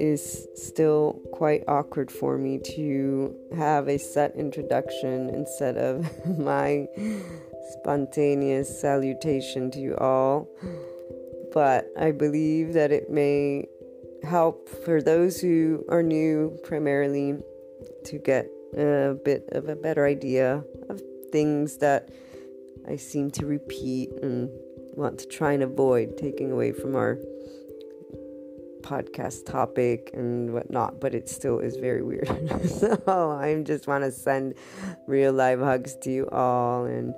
Is still quite awkward for me to have a set introduction instead of my spontaneous salutation to you all. But I believe that it may help for those who are new primarily to get a bit of a better idea of things that I seem to repeat and want to try and avoid taking away from our podcast topic and whatnot, but it still is very weird. so I just want to send real live hugs to you all and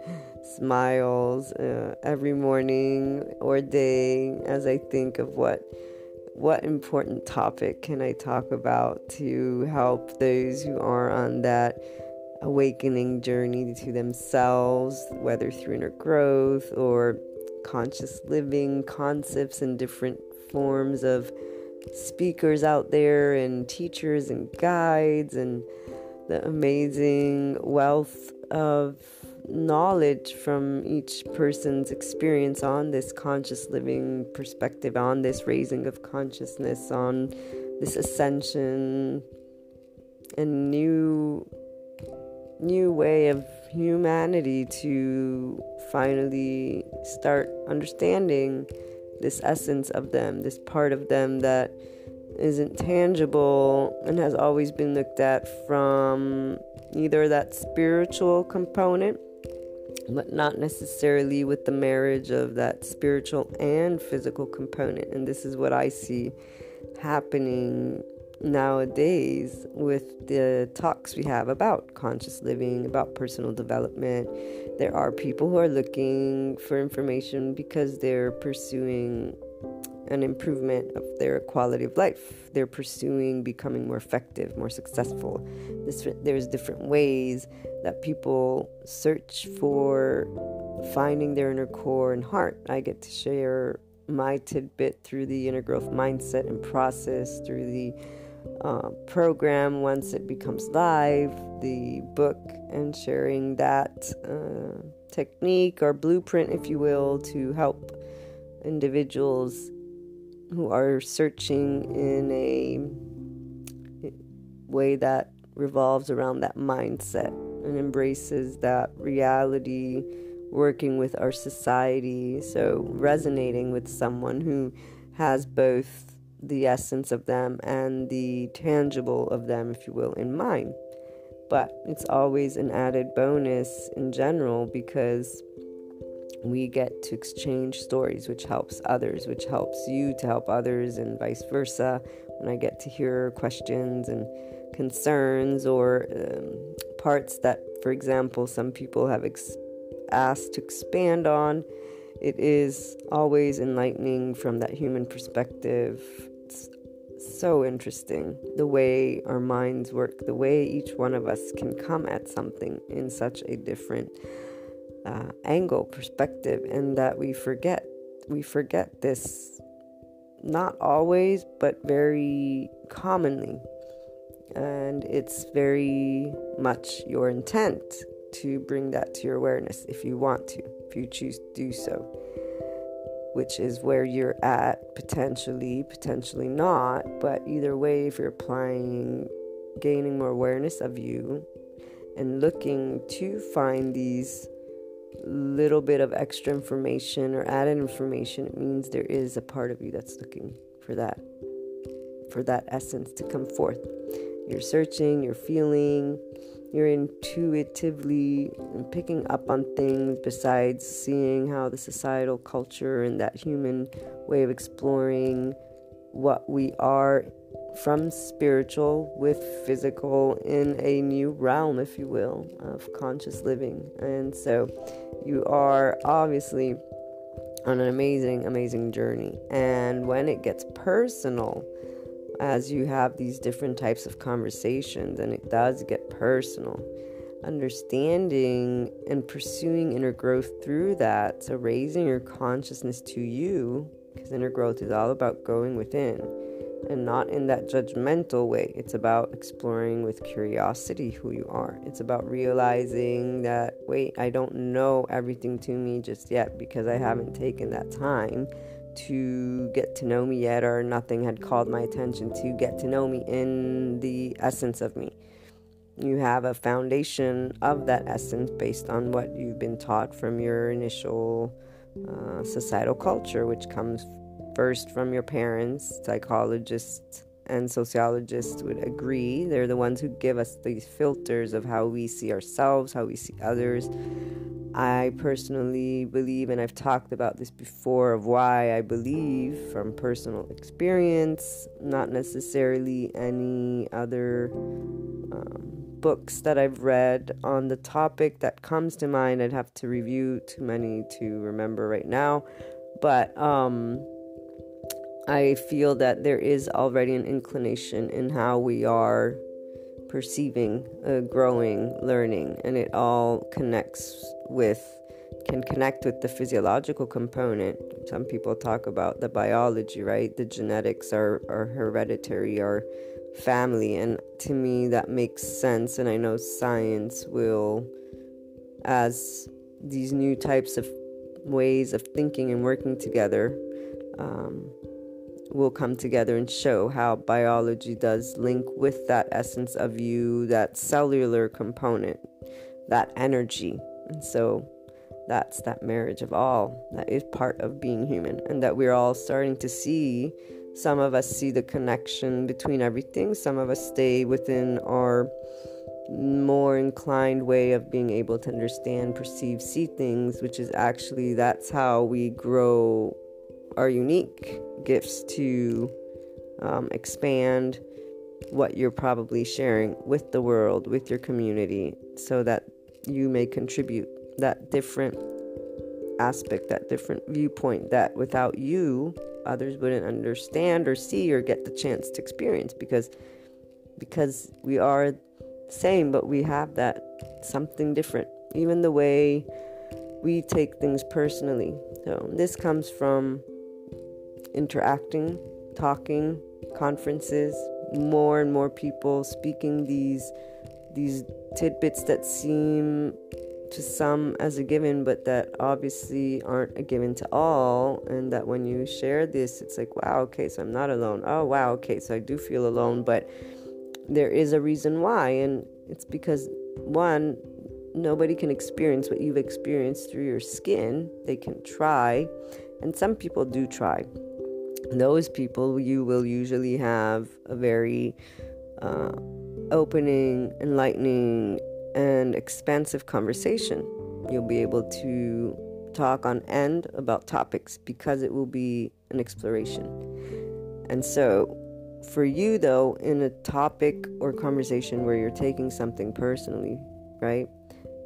smiles uh, every morning or day as I think of what what important topic can I talk about to help those who are on that awakening journey to themselves, whether through inner growth or conscious living concepts and different forms of speakers out there and teachers and guides and the amazing wealth of knowledge from each person's experience on this conscious living perspective, on this raising of consciousness, on this ascension, and new new way of humanity to finally start understanding this essence of them, this part of them that isn't tangible and has always been looked at from either that spiritual component but not necessarily with the marriage of that spiritual and physical component. And this is what I see happening nowadays with the talks we have about conscious living, about personal development. There are people who are looking for information because they're pursuing an improvement of their quality of life. They're pursuing becoming more effective, more successful. This, there's different ways that people search for finding their inner core and heart. I get to share my tidbit through the inner growth mindset and process, through the uh, program once it becomes live, the book, and sharing that uh, technique or blueprint, if you will, to help individuals who are searching in a way that revolves around that mindset and embraces that reality working with our society. So, resonating with someone who has both the essence of them and the tangible of them, if you will, in mind. But it's always an added bonus in general because we get to exchange stories, which helps others, which helps you to help others, and vice versa. When I get to hear questions and concerns or um, parts that, for example, some people have ex- asked to expand on, it is always enlightening from that human perspective. So interesting the way our minds work, the way each one of us can come at something in such a different uh, angle, perspective, and that we forget. We forget this not always, but very commonly. And it's very much your intent to bring that to your awareness if you want to, if you choose to do so, which is where you're at potentially, potentially not. But either way, if you're applying, gaining more awareness of you and looking to find these little bit of extra information or added information, it means there is a part of you that's looking for that, for that essence to come forth. You're searching, you're feeling, you're intuitively picking up on things besides seeing how the societal culture and that human way of exploring what we are from spiritual with physical in a new realm, if you will, of conscious living. And so you are obviously on an amazing, amazing journey. And when it gets personal, as you have these different types of conversations, and it does get personal, understanding and pursuing inner growth through that, so raising your consciousness to you, because inner growth is all about going within and not in that judgmental way. It's about exploring with curiosity who you are. It's about realizing that, wait, I don't know everything to me just yet because I haven't taken that time to get to know me yet, or nothing had called my attention to get to know me in the essence of me. You have a foundation of that essence based on what you've been taught from your initial uh, societal culture, which comes first from your parents. Psychologists and sociologists would agree. They're the ones who give us these filters of how we see ourselves, how we see others. I personally believe, and I've talked about this before, of why I believe from personal experience, not necessarily any other um, books that I've read on the topic that comes to mind. I'd have to review too many to remember right now. But um, I feel that there is already an inclination in how we are perceiving, uh, growing, learning, and it all connects with, can connect with the physiological component. Some people talk about the biology, right? The genetics are, are hereditary, are family, and to me that makes sense. And I know science will, as these new types of ways of thinking and working together. Um, will come together and show how biology does link with that essence of you, that cellular component, that energy. And so that's that marriage of all that is part of being human, and that we're all starting to see. Some of us see the connection between everything, some of us stay within our more inclined way of being able to understand, perceive, see things, which is actually that's how we grow our unique gifts to um, expand what you're probably sharing with the world, with your community, so that you may contribute that different aspect, that different viewpoint that without you, others wouldn't understand or see or get the chance to experience. Because because we are the same but we have that something different. Even the way we take things personally. So this comes from interacting, talking, conferences, more and more people speaking these these tidbits that seem to some as a given, but that obviously aren't a given to all. And that when you share this, it's like, wow, okay, so I'm not alone. Oh, wow, okay, so I do feel alone, but there is a reason why. And it's because, one, nobody can experience what you've experienced through your skin. They can try, and some people do try those people, you will usually have a very uh, opening, enlightening, and expansive conversation. You'll be able to talk on end about topics because it will be an exploration. And so, for you though, in a topic or conversation where you're taking something personally, right?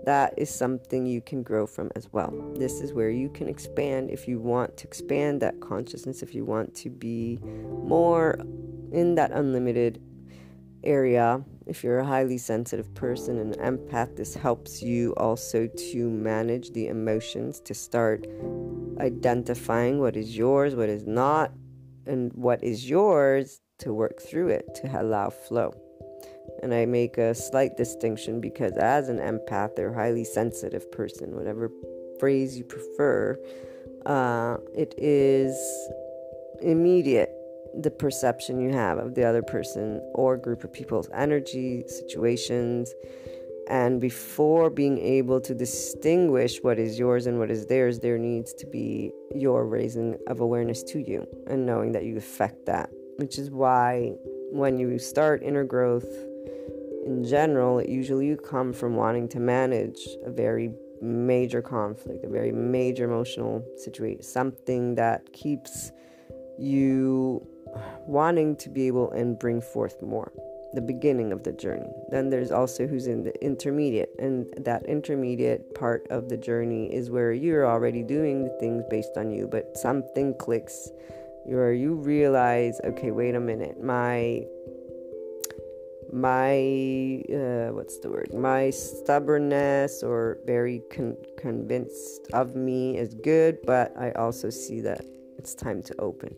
That is something you can grow from as well. This is where you can expand if you want to expand that consciousness, if you want to be more in that unlimited area. If you're a highly sensitive person and empath, this helps you also to manage the emotions, to start identifying what is yours, what is not, and what is yours to work through it, to allow flow. And I make a slight distinction because, as an empath or highly sensitive person, whatever phrase you prefer, uh, it is immediate the perception you have of the other person or group of people's energy, situations. And before being able to distinguish what is yours and what is theirs, there needs to be your raising of awareness to you and knowing that you affect that. Which is why when you start inner growth in general, usually you come from wanting to manage a very major conflict, a very major emotional situation, something that keeps you wanting to be able and bring forth more. The beginning of the journey. Then there's also who's in the intermediate, and that intermediate part of the journey is where you're already doing the things based on you, but something clicks. You realize, okay, wait a minute, my my uh, what's the word? My stubbornness or very con- convinced of me is good but i also see that it's time to open.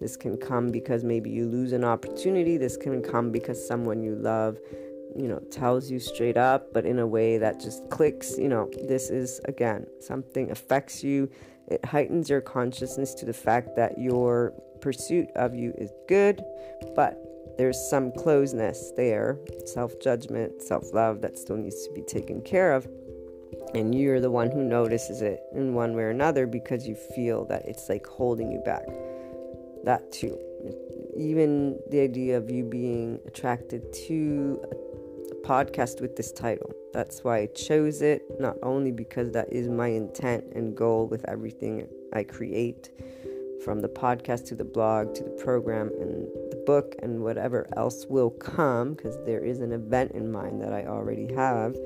This can come because maybe you lose an opportunity. This can come because someone you love you know tells you straight up but in a way that just clicks you know. This is again something affects you. It heightens your consciousness to the fact that your pursuit of you is good but there's some closeness there, self judgment, self love that still needs to be taken care of. And you're the one who notices it in one way or another because you feel that it's like holding you back. That too. Even the idea of you being attracted to a podcast with this title. That's why I chose it, not only because that is my intent and goal with everything I create, from the podcast to the blog to the program and the book and whatever else will come, because there is an event in mind that I already have.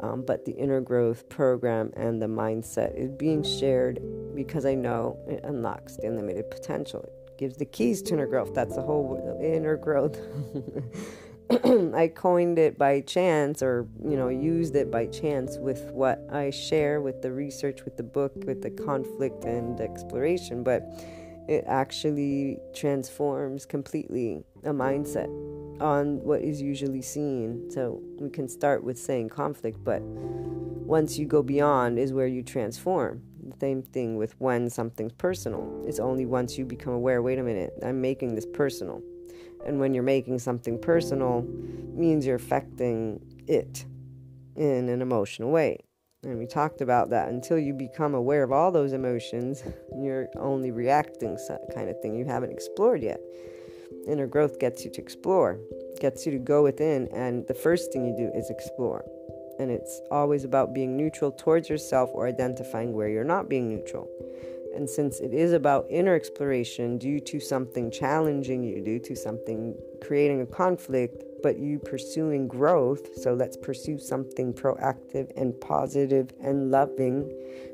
Um, but the inner growth program and the mindset is being shared because I know it unlocks the unlimited potential. It gives the keys to inner growth. That's the whole inner growth. I coined it by chance or, you know, used it by chance with what I share with the research, with the book, with the conflict and exploration, but it actually transforms completely a mindset on what is usually seen. So we can start with saying conflict, but once you go beyond is where you transform. The same thing with when something's personal. It's only once you become aware, wait a minute, I'm making this personal and when you're making something personal, means you're affecting it in an emotional way. And we talked about that until you become aware of all those emotions, you're only reacting kind of thing you haven't explored yet. Inner growth gets you to explore, gets you to go within, and the first thing you do is explore. And it's always about being neutral towards yourself or identifying where you're not being neutral. And since it is about inner exploration due to something challenging you, due to something creating a conflict, but you pursuing growth, so let's pursue something proactive and positive and loving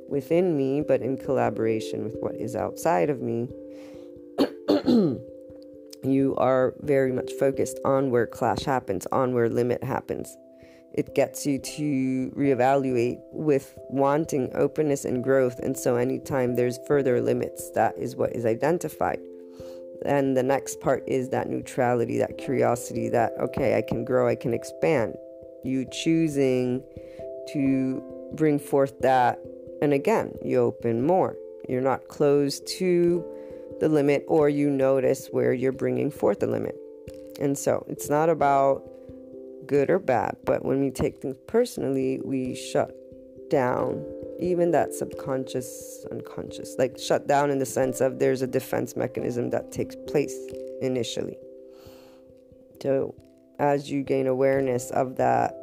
within me, but in collaboration with what is outside of me. you are very much focused on where clash happens, on where limit happens it gets you to reevaluate with wanting openness and growth. And so, anytime there's further limits, that is what is identified. And the next part is that neutrality, that curiosity, that, okay, I can grow, I can expand. You choosing to bring forth that. And again, you open more. You're not closed to the limit, or you notice where you're bringing forth the limit. And so, it's not about good or bad, but when we take things personally, we shut down even that subconscious, unconscious, like shut down in the sense of there's a defense mechanism that takes place initially. So, as you gain awareness of that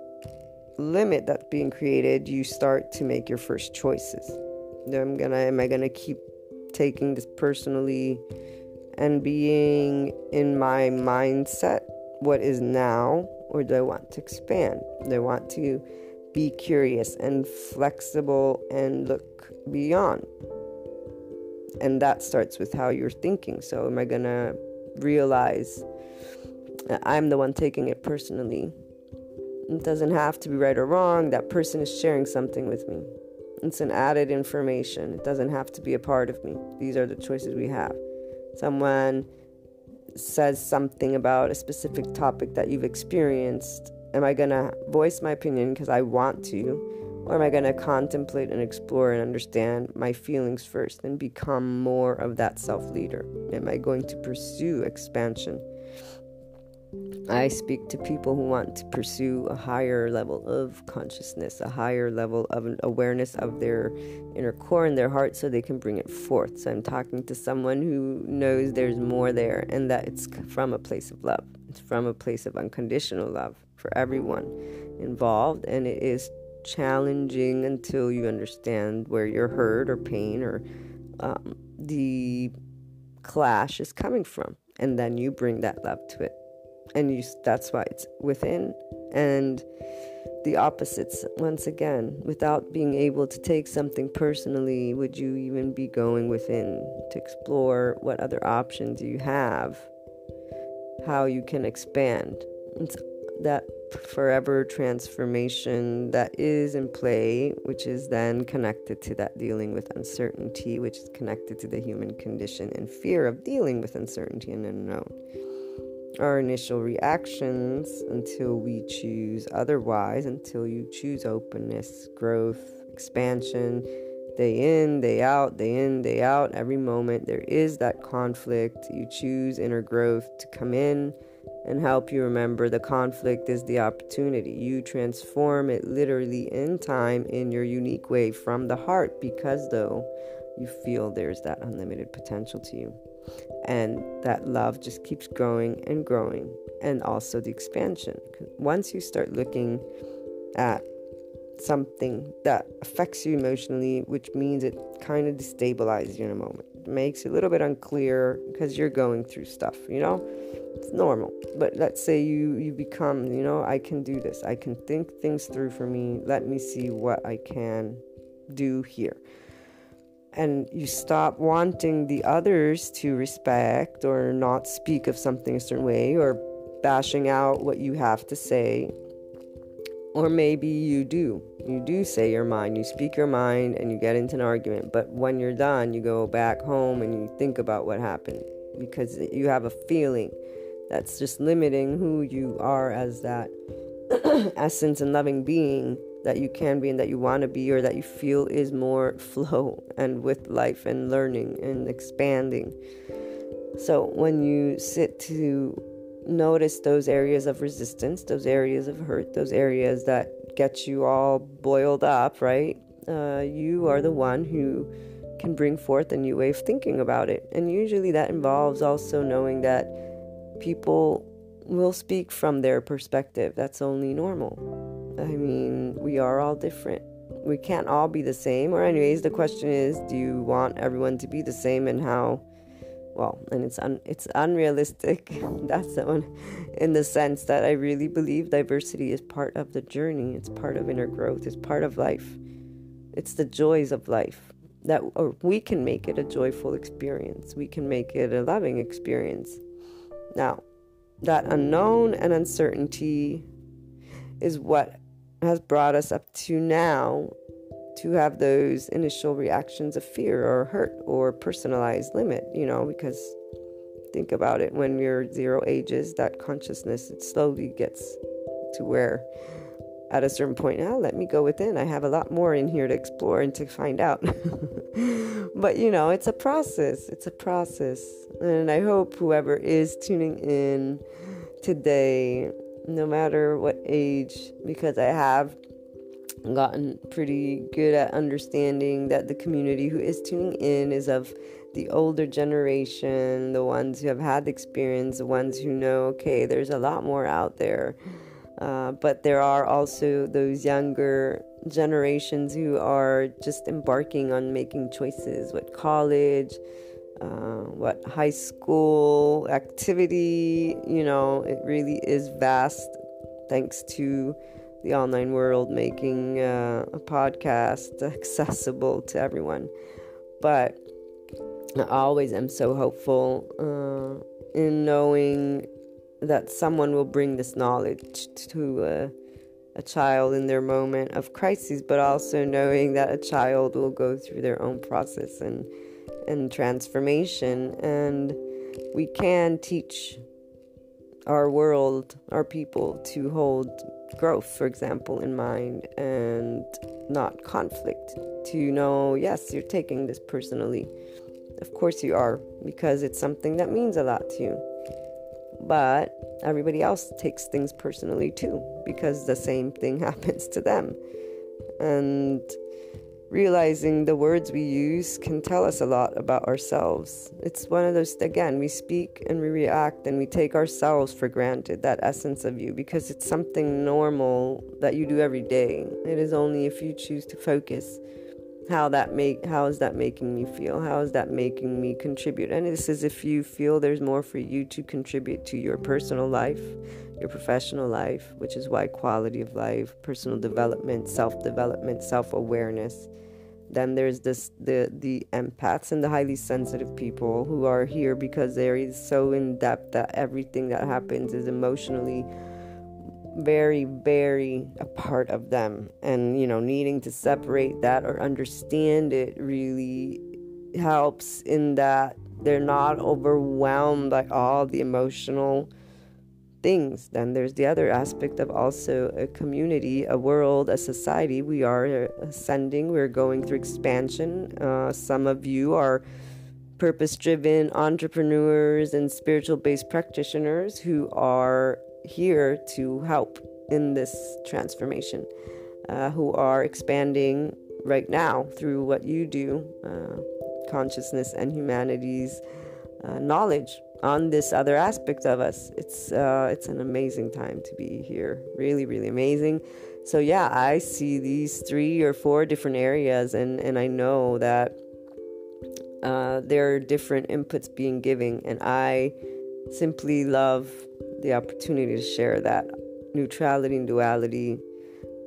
limit that's being created, you start to make your first choices. I'm gonna am I gonna keep taking this personally and being in my mindset what is now or do I want to expand? Do I want to be curious and flexible and look beyond? And that starts with how you're thinking. So, am I going to realize that I'm the one taking it personally? It doesn't have to be right or wrong. That person is sharing something with me. It's an added information. It doesn't have to be a part of me. These are the choices we have. Someone says something about a specific topic that you've experienced. Am I going to voice my opinion because I want to? Or am I going to contemplate and explore and understand my feelings first and become more of that self leader? Am I going to pursue expansion? I speak to people who want to pursue a higher level of consciousness, a higher level of awareness of their inner core and their heart so they can bring it forth. So I'm talking to someone who knows there's more there and that it's from a place of love. It's from a place of unconditional love for everyone involved and it is challenging until you understand where your hurt or pain or um, the clash is coming from and then you bring that love to it and you that's why it's within. And the opposites once again without being able to take something personally would you even be going within to explore what other options you have how you can expand. It's that forever transformation that is in play which is then connected to that dealing with uncertainty which is connected to the human condition and fear of dealing with uncertainty and unknown our initial reactions until we choose otherwise, until you choose openness, growth, expansion, day in, day out, day in, day out, every moment. There is that conflict. You choose inner growth to come in and help you remember the conflict is the opportunity. You transform it literally in time in your unique way from the heart because, though, you feel there's that unlimited potential to you and that love just keeps growing and growing. And also the expansion. Once you start looking at something that affects you emotionally which means it kind of destabilizes you in a moment. It makes it a little bit unclear because you're going through stuff you know? It's normal. But let's say you you become you know i can do this. I can think things through for me. Let me see what i can do here and you stop wanting the others to respect or not speak of something a certain way or bashing out what you have to say. Or maybe you do. You do say your mind, you speak your mind, and you get into an argument. But when you're done, you go back home and you think about what happened because you have a feeling that's just limiting who you are as that essence and loving being that you can be and that you want to be or that you feel is more flow and with life and learning and expanding. So when you sit to notice those areas of resistance, those areas of hurt, those areas that get you all boiled up, right? Uh, you are the one who can bring forth a new way of thinking about it. And usually that involves also knowing that people will speak from their perspective. That's only normal. I mean, we are all different. We can't all be the same. Or, anyways, the question is do you want everyone to be the same and how? Well, and it's un- it's unrealistic. That's the one, in the sense that I really believe diversity is part of the journey. It's part of inner growth. It's part of life. It's the joys of life that or we can make it a joyful experience. We can make it a loving experience. Now, that unknown and uncertainty is what has brought us up to now to have those initial reactions of fear or hurt or personalized limit, you know, because think about it when you're zero ages, that consciousness, it slowly gets to where at a certain point, now let me go within. I have a lot more in here to explore and to find out. but you know, it's a process. It's a process. And I hope whoever is tuning in today no matter what age, because I have gotten pretty good at understanding that the community who is tuning in is of the older generation, the ones who have had the experience, the ones who know, okay, there's a lot more out there. Uh, but there are also those younger generations who are just embarking on making choices what college uh, what high school activity you know it really is vast thanks to the online world making uh, a podcast accessible to everyone. But i always am so hopeful uh, in knowing that someone will bring this knowledge to uh, a child in their moment of crisis, but also knowing that a child will go through their own process and and transformation, and we can teach our world, our people, to hold growth, for example, in mind and not conflict. To know, yes, you're taking this personally. Of course, you are, because it's something that means a lot to you. But everybody else takes things personally too because the same thing happens to them. And realizing the words we use can tell us a lot about ourselves. It's one of those, again, we speak and we react and we take ourselves for granted, that essence of you, because it's something normal that you do every day. It is only if you choose to focus how that make how is that making me feel? How is that making me contribute? And this is if you feel there's more for you to contribute to your personal life your professional life which is why quality of life personal development self-development self-awareness then there's this the the empaths and the highly sensitive people who are here because they're so in depth that everything that happens is emotionally very, very a part of them. And, you know, needing to separate that or understand it really helps in that they're not overwhelmed by all the emotional things. Then there's the other aspect of also a community, a world, a society. We are ascending, we're going through expansion. Uh, some of you are purpose driven entrepreneurs and spiritual based practitioners who are here to help in this transformation, uh, who are expanding right now through what you do, uh, consciousness and humanity's uh, knowledge on this other aspect of us. It's uh, it's an amazing time to be here, really, really amazing. So yeah, I see these three or four different areas, and and I know that uh, there are different inputs being given, and I simply love the opportunity to share that neutrality and duality.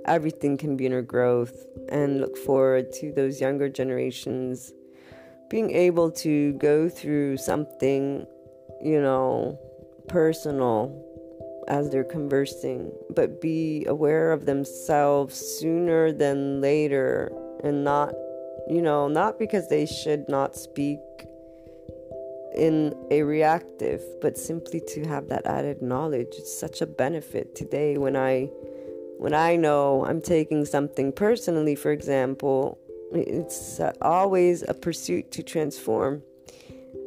Everything can be inner growth, and look forward to those younger generations being able to go through something, you know, personal as they're conversing, but be aware of themselves sooner than later and not, you know, not because they should not speak in a reactive, but simply to have that added knowledge. It's such a benefit today when I when I know I'm taking something personally, for example, it's always a pursuit to transform.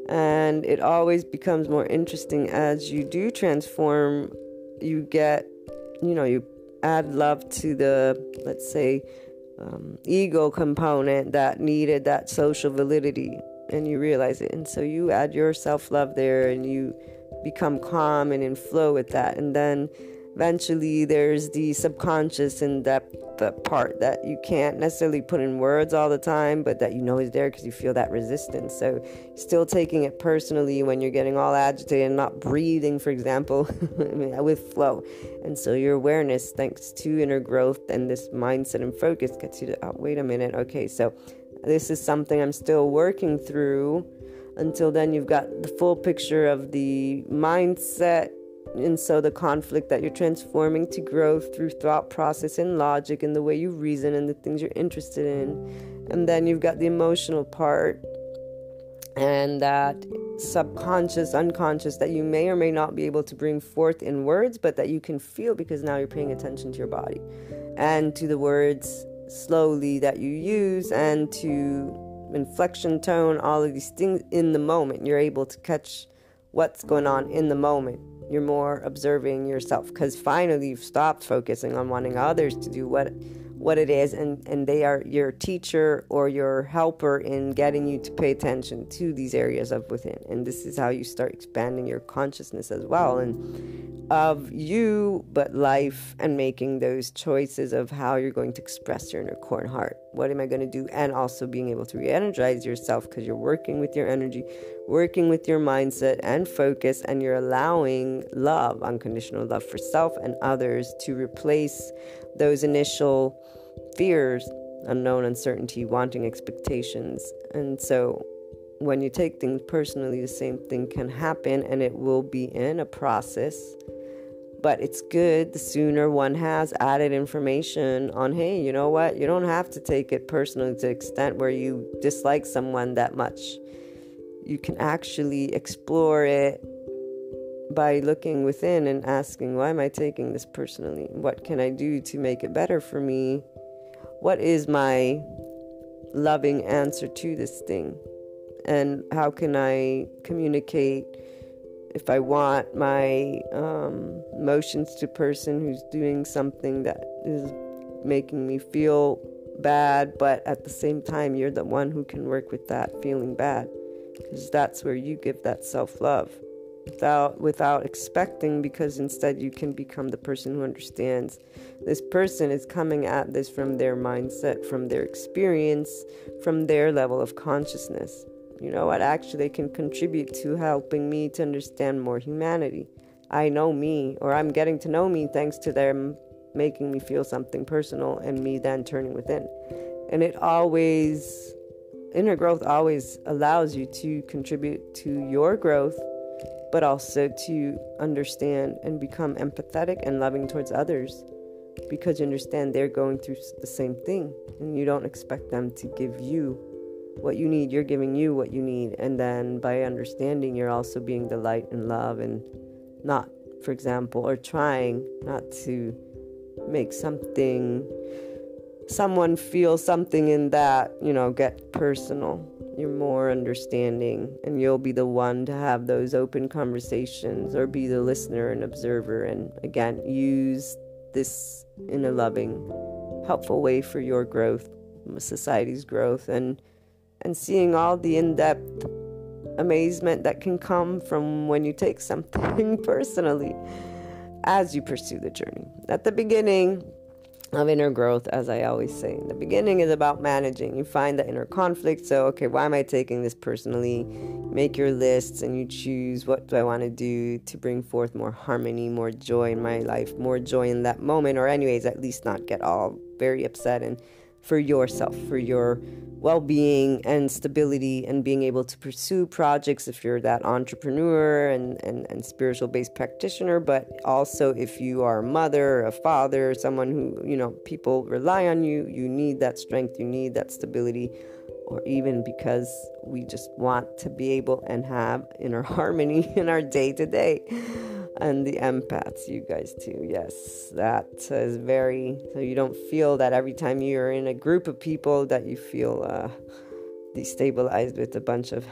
And it always becomes more interesting as you do transform. You get, you know, you add love to the, let's say, um, ego component that needed that social validity and you realize it. And so you add your self love there and you become calm and in flow with that. And then eventually there's the subconscious and that the part that you can't necessarily put in words all the time, but that you know is there because you feel that resistance. So still taking it personally when you're getting all agitated and not breathing, for example, with flow. And so your awareness, thanks to inner growth and this mindset and focus, gets you to, oh, wait a minute, okay, so this is something I'm still working through. Until then, you've got the full picture of the mindset and so the conflict that you're transforming to growth through thought process and logic and the way you reason and the things you're interested in. And then you've got the emotional part and that subconscious, unconscious that you may or may not be able to bring forth in words, but that you can feel because now you're paying attention to your body and to the words slowly that you use and to inflection tone, all of these things in the moment. You're able to catch what's going on in the moment. You're more observing yourself because finally you've stopped focusing on wanting others to do what what it is and and they are your teacher or your helper in getting you to pay attention to these areas of within. And this is how you start expanding your consciousness as well and of you but life and making those choices of how you're going to express your inner core and heart. What am i going to do? And also being able to re-energize yourself because you're working with your energy working with your mindset and focus and you're allowing love unconditional love for self and others to replace those initial fears, unknown uncertainty, wanting expectations. And so when you take things personally, the same thing can happen and it will be in a process. But it's good the sooner one has added information on, hey, you know what? You don't have to take it personally to the extent where you dislike someone that much. You can actually explore it by looking within and asking, why am I taking this personally? What can I do to make it better for me? What is my loving answer to this thing? And how can I communicate if I want my um, emotions to person who's doing something that is making me feel bad, but at the same time, you're the one who can work with that feeling bad because that's where you give that self love without without expecting because instead you can become the person who understands. This person is coming at this from their mindset from their experience from their level of consciousness. You know what? Actually can contribute to helping me to understand more humanity. I know me or i'm getting to know me thanks to them making me feel something personal and me then turning within. And it always inner growth always allows you to contribute to your growth but also to understand and become empathetic and loving towards others because you understand they're going through the same thing and you don't expect them to give you what you need. You're giving you what you need. And then by understanding, you're also being the light and love and not, for example, or trying not to make something, someone feel something in that, you know, get personal you're more understanding and you'll be the one to have those open conversations or be the listener and observer and again use this in a loving helpful way for your growth society's growth and and seeing all the in-depth amazement that can come from when you take something personally as you pursue the journey. At the beginning of inner growth, as I always say. The beginning is about managing. You find the inner conflict. So, okay, why am I taking this personally? Make your lists and you choose what do I want to do to bring forth more harmony, more joy in my life, more joy in that moment, or, anyways, at least not get all very upset and for yourself, for your well being and stability, and being able to pursue projects if you're that entrepreneur and, and, and spiritual based practitioner, but also if you are a mother, a father, someone who, you know, people rely on you, you need that strength, you need that stability or even because we just want to be able and have inner harmony in our day to day and the empaths, you guys too. Yes, that is very so you don't feel that every time you're in a group of people that you feel uh, destabilized with a bunch of,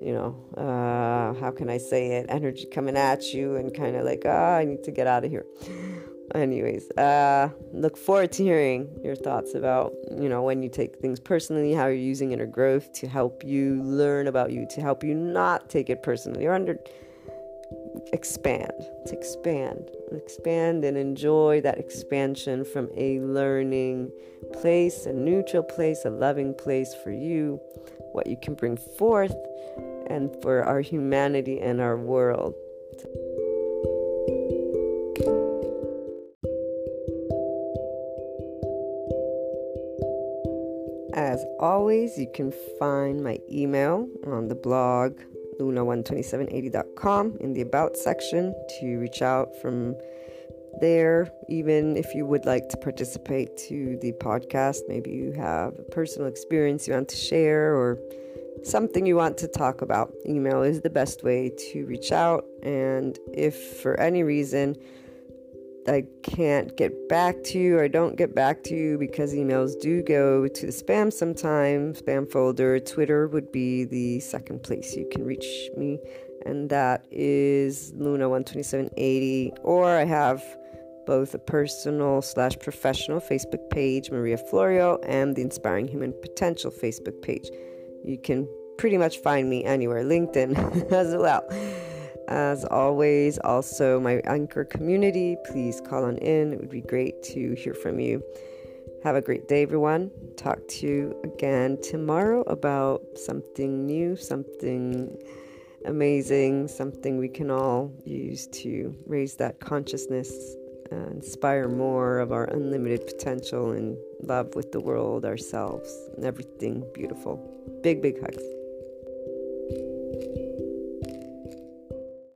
you know, uh, how can I say it, energy coming at you and kind of like, ah, oh, I need to get out of here. Anyways, uh, look forward to hearing your thoughts about, you know, when you take things personally, how you're using inner growth to help you learn about you, to help you not take it personally or under expand, to expand, expand and enjoy that expansion from a learning place, a neutral place, a loving place for you, what you can bring forth, and for our humanity and our world. As always, you can find my email on the blog luna12780.com in the About section to reach out from there. Even if you would like to participate to the podcast, maybe you have a personal experience you want to share or something you want to talk about, email is the best way to reach out. And if for any reason I can't get back to you or I don't get back to you because emails do go to the spam sometimes, spam folder. Twitter would be the second place you can reach me, and that is Luna12780. Or I have both a personal slash professional Facebook page, Maria Florio, and the Inspiring Human Potential Facebook page. You can pretty much find me anywhere, LinkedIn as well. As always, also my Anchor community, please call on in. It would be great to hear from you. Have a great day, everyone. Talk to you again tomorrow about something new, something amazing, something we can all use to raise that consciousness, uh, inspire more of our unlimited potential and love with the world, ourselves, and everything beautiful. Big, big hugs.